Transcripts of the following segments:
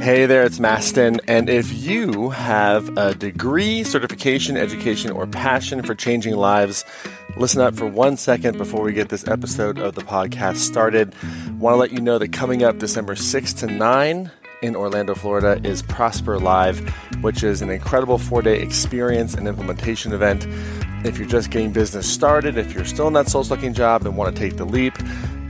Hey there, it's Mastin. And if you have a degree, certification, education, or passion for changing lives, listen up for one second before we get this episode of the podcast started. Want to let you know that coming up December 6 to 9 in Orlando, Florida is Prosper Live, which is an incredible four day experience and implementation event. If you're just getting business started, if you're still in that soul sucking job and want to take the leap,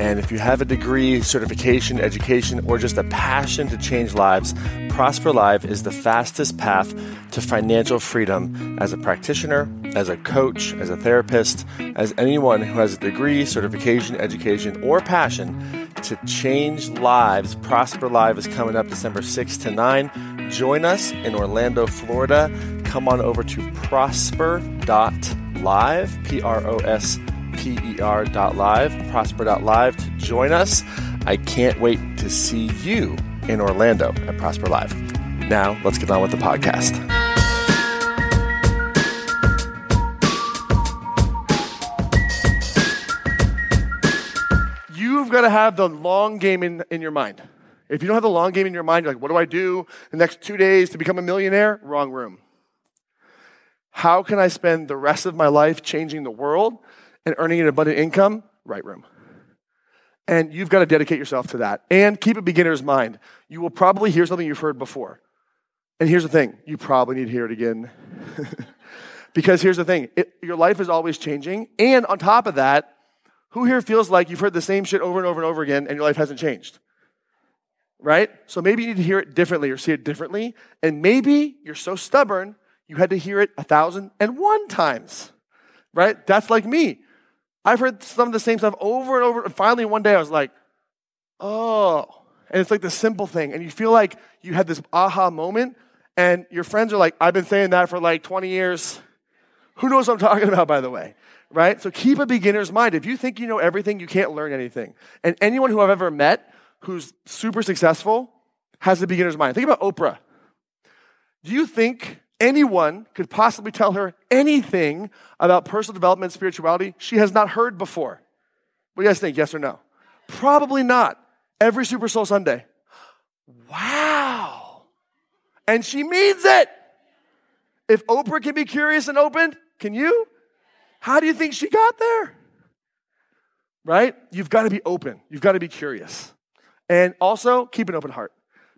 and if you have a degree, certification, education, or just a passion to change lives, Prosper Live is the fastest path to financial freedom as a practitioner, as a coach, as a therapist, as anyone who has a degree, certification, education, or passion to change lives. Prosper Live is coming up December 6 to 9. Join us in Orlando, Florida. Come on over to prosper.live, P R O S P-E-R.live, prosper.live to join us. I can't wait to see you in Orlando at Prosper Live. Now, let's get on with the podcast. You've got to have the long game in, in your mind. If you don't have the long game in your mind, you're like, what do I do the next two days to become a millionaire? Wrong room. How can I spend the rest of my life changing the world and earning an abundant income? Right room. And you've got to dedicate yourself to that. And keep a beginner's mind. You will probably hear something you've heard before. And here's the thing you probably need to hear it again. because here's the thing it, your life is always changing. And on top of that, who here feels like you've heard the same shit over and over and over again and your life hasn't changed? Right? So maybe you need to hear it differently or see it differently. And maybe you're so stubborn, you had to hear it a thousand and one times. Right? That's like me. I've heard some of the same stuff over and over. And finally, one day I was like, oh. And it's like the simple thing. And you feel like you had this aha moment. And your friends are like, I've been saying that for like 20 years. Who knows what I'm talking about, by the way? Right? So keep a beginner's mind. If you think you know everything, you can't learn anything. And anyone who I've ever met who's super successful has a beginner's mind. Think about Oprah. Do you think anyone could possibly tell her anything about personal development and spirituality she has not heard before. What do you guys think? Yes or no? Probably not. Every Super Soul Sunday. Wow. And she means it. If Oprah can be curious and open, can you? How do you think she got there? Right? You've got to be open. You've got to be curious. And also, keep an open heart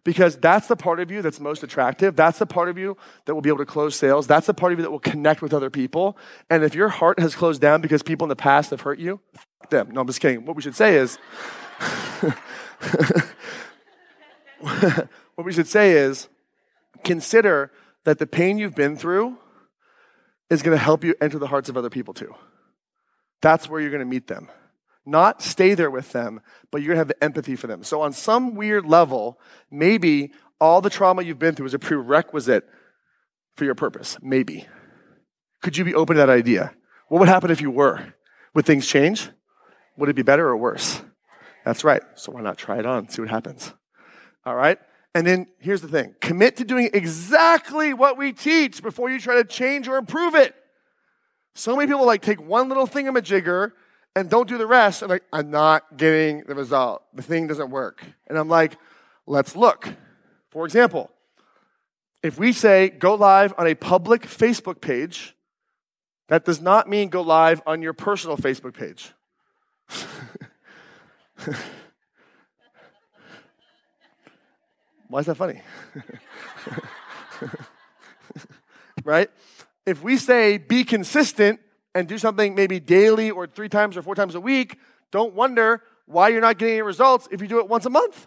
because that's the part of you that's most attractive. That's the part of you that will be able to close sales. That's the part of you that will connect with other people. And if your heart has closed down because people in the past have hurt you, them. No, I'm just kidding. What we should say is, what we should say is, consider that the pain you've been through is going to help you enter the hearts of other people too. That's where you're going to meet them not stay there with them, but you're gonna have the empathy for them. So, on some weird level, maybe all the trauma you've been through is a prerequisite for your purpose. Maybe. Could you be open to that idea? What would happen if you were? Would things change? Would it be better or worse? That's right. So, why not try it on? See what happens. All right? And then here's the thing commit to doing exactly what we teach before you try to change or improve it. So many people like take one little thing thingamajigger and don't do the rest. I'm like, I'm not getting the result. The thing doesn't work. And I'm like, let's look. For example, if we say go live on a public Facebook page, that does not mean go live on your personal Facebook page. Why is that funny? right? If we say be consistent, and do something maybe daily or three times or four times a week, don't wonder why you're not getting any results if you do it once a month.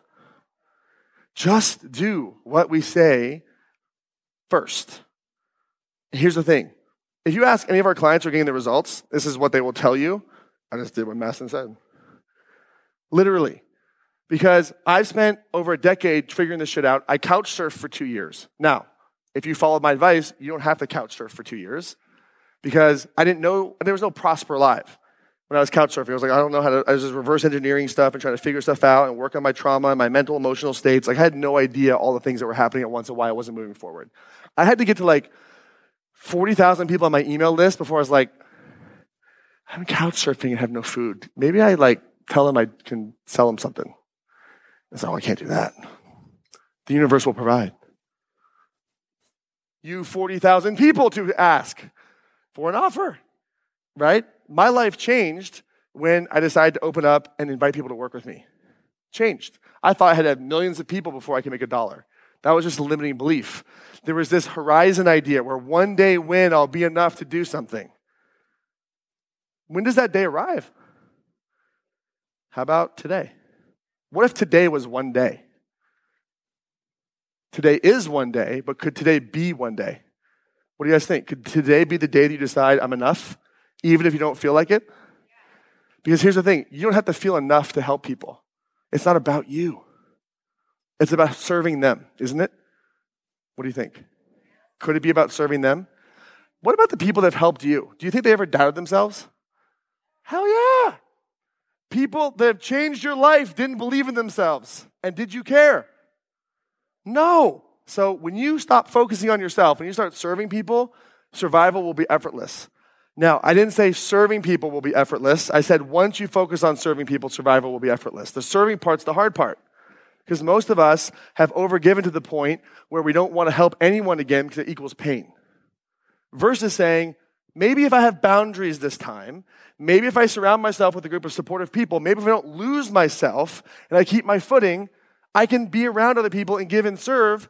Just do what we say first. Here's the thing if you ask any of our clients who are getting the results, this is what they will tell you. I just did what Mastin said. Literally. Because I've spent over a decade figuring this shit out. I couch surf for two years. Now, if you followed my advice, you don't have to couch surf for two years because I didn't know, there was no Prosper Live when I was couch surfing. I was like, I don't know how to, I was just reverse engineering stuff and trying to figure stuff out and work on my trauma and my mental, emotional states. Like, I had no idea all the things that were happening at once and why I wasn't moving forward. I had to get to like 40,000 people on my email list before I was like, I'm couch surfing and have no food. Maybe I like tell them I can sell them something. I said, oh, I can't do that. the universe will provide. You 40,000 people to ask for an offer, right? My life changed when I decided to open up and invite people to work with me. Changed. I thought I had to have millions of people before I could make a dollar. That was just a limiting belief. There was this horizon idea where one day when I'll be enough to do something. When does that day arrive? How about today? What if today was one day? Today is one day, but could today be one day? What do you guys think? Could today be the day that you decide I'm enough, even if you don't feel like it? Because here's the thing you don't have to feel enough to help people. It's not about you, it's about serving them, isn't it? What do you think? Could it be about serving them? What about the people that have helped you? Do you think they ever doubted themselves? Hell yeah. People that have changed your life didn't believe in themselves. And did you care? No. So when you stop focusing on yourself and you start serving people, survival will be effortless. Now, I didn't say serving people will be effortless. I said once you focus on serving people, survival will be effortless. The serving part's the hard part. Because most of us have overgiven to the point where we don't want to help anyone again because it equals pain. Versus saying, maybe if I have boundaries this time, maybe if I surround myself with a group of supportive people, maybe if I don't lose myself and I keep my footing, I can be around other people and give and serve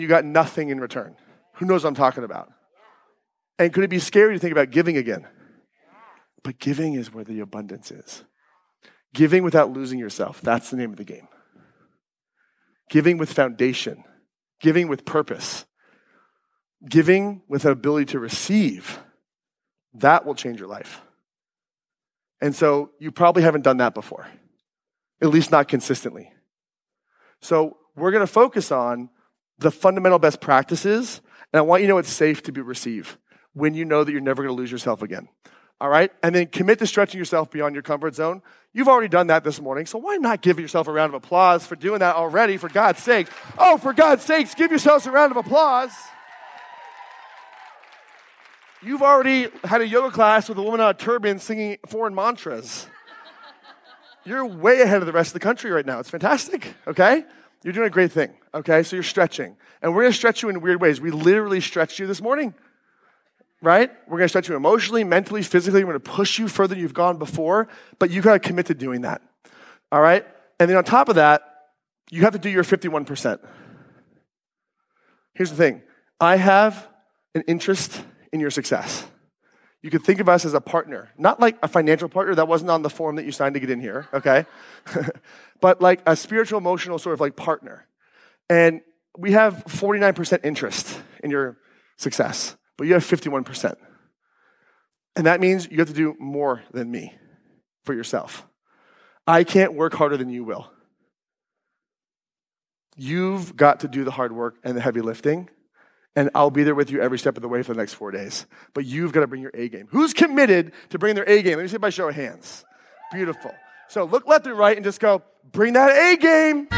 you got nothing in return? Who knows what I'm talking about? And could it be scary to think about giving again? But giving is where the abundance is. Giving without losing yourself, that's the name of the game giving with foundation, giving with purpose, giving with an ability to receive, that will change your life. And so you probably haven't done that before, at least not consistently. So we're going to focus on the fundamental best practices, and I want you to know it's safe to be received when you know that you're never going to lose yourself again. All right? And then commit to stretching yourself beyond your comfort zone. You've already done that this morning, so why not give yourself a round of applause for doing that already, for God's sake? Oh, for God's sakes, give yourselves a round of applause. You've already had a yoga class with a woman on a turban singing foreign mantras. You're way ahead of the rest of the country right now. It's fantastic, okay? You're doing a great thing, okay? So you're stretching. And we're gonna stretch you in weird ways. We literally stretched you this morning right? We're to stretch you emotionally, mentally, physically. We're to push you further than you've gone before, but you've got to commit to doing that. All right? And then on top of that, you have to do your 51%. Here's the thing I have an interest in your success. You could think of us as a partner, not like a financial partner. That wasn't on the form that you signed to get in here, okay? but like a spiritual, emotional sort of like partner. And we have 49% interest in your success but you have 51%. And that means you have to do more than me for yourself. I can't work harder than you will. You've got to do the hard work and the heavy lifting, and I'll be there with you every step of the way for the next four days. But you've got to bring your A game. Who's committed to bring their A game? Let me see by show of hands. Beautiful. So look left and right and just go, bring that A game.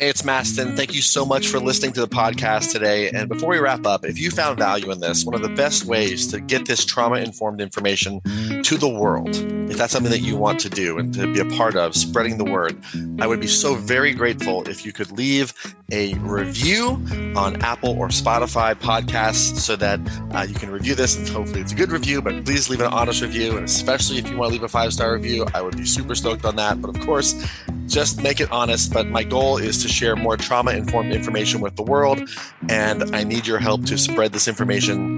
Hey, it's Mastin. Thank you so much for listening to the podcast today. And before we wrap up, if you found value in this, one of the best ways to get this trauma informed information to the world, if that's something that you want to do and to be a part of, spreading the word, I would be so very grateful if you could leave a review on Apple or Spotify podcasts so that uh, you can review this and hopefully it's a good review, but please leave an honest review. And especially if you want to leave a five star review, I would be super stoked on that. But of course, just make it honest. But my goal is to share more trauma informed information with the world. And I need your help to spread this information.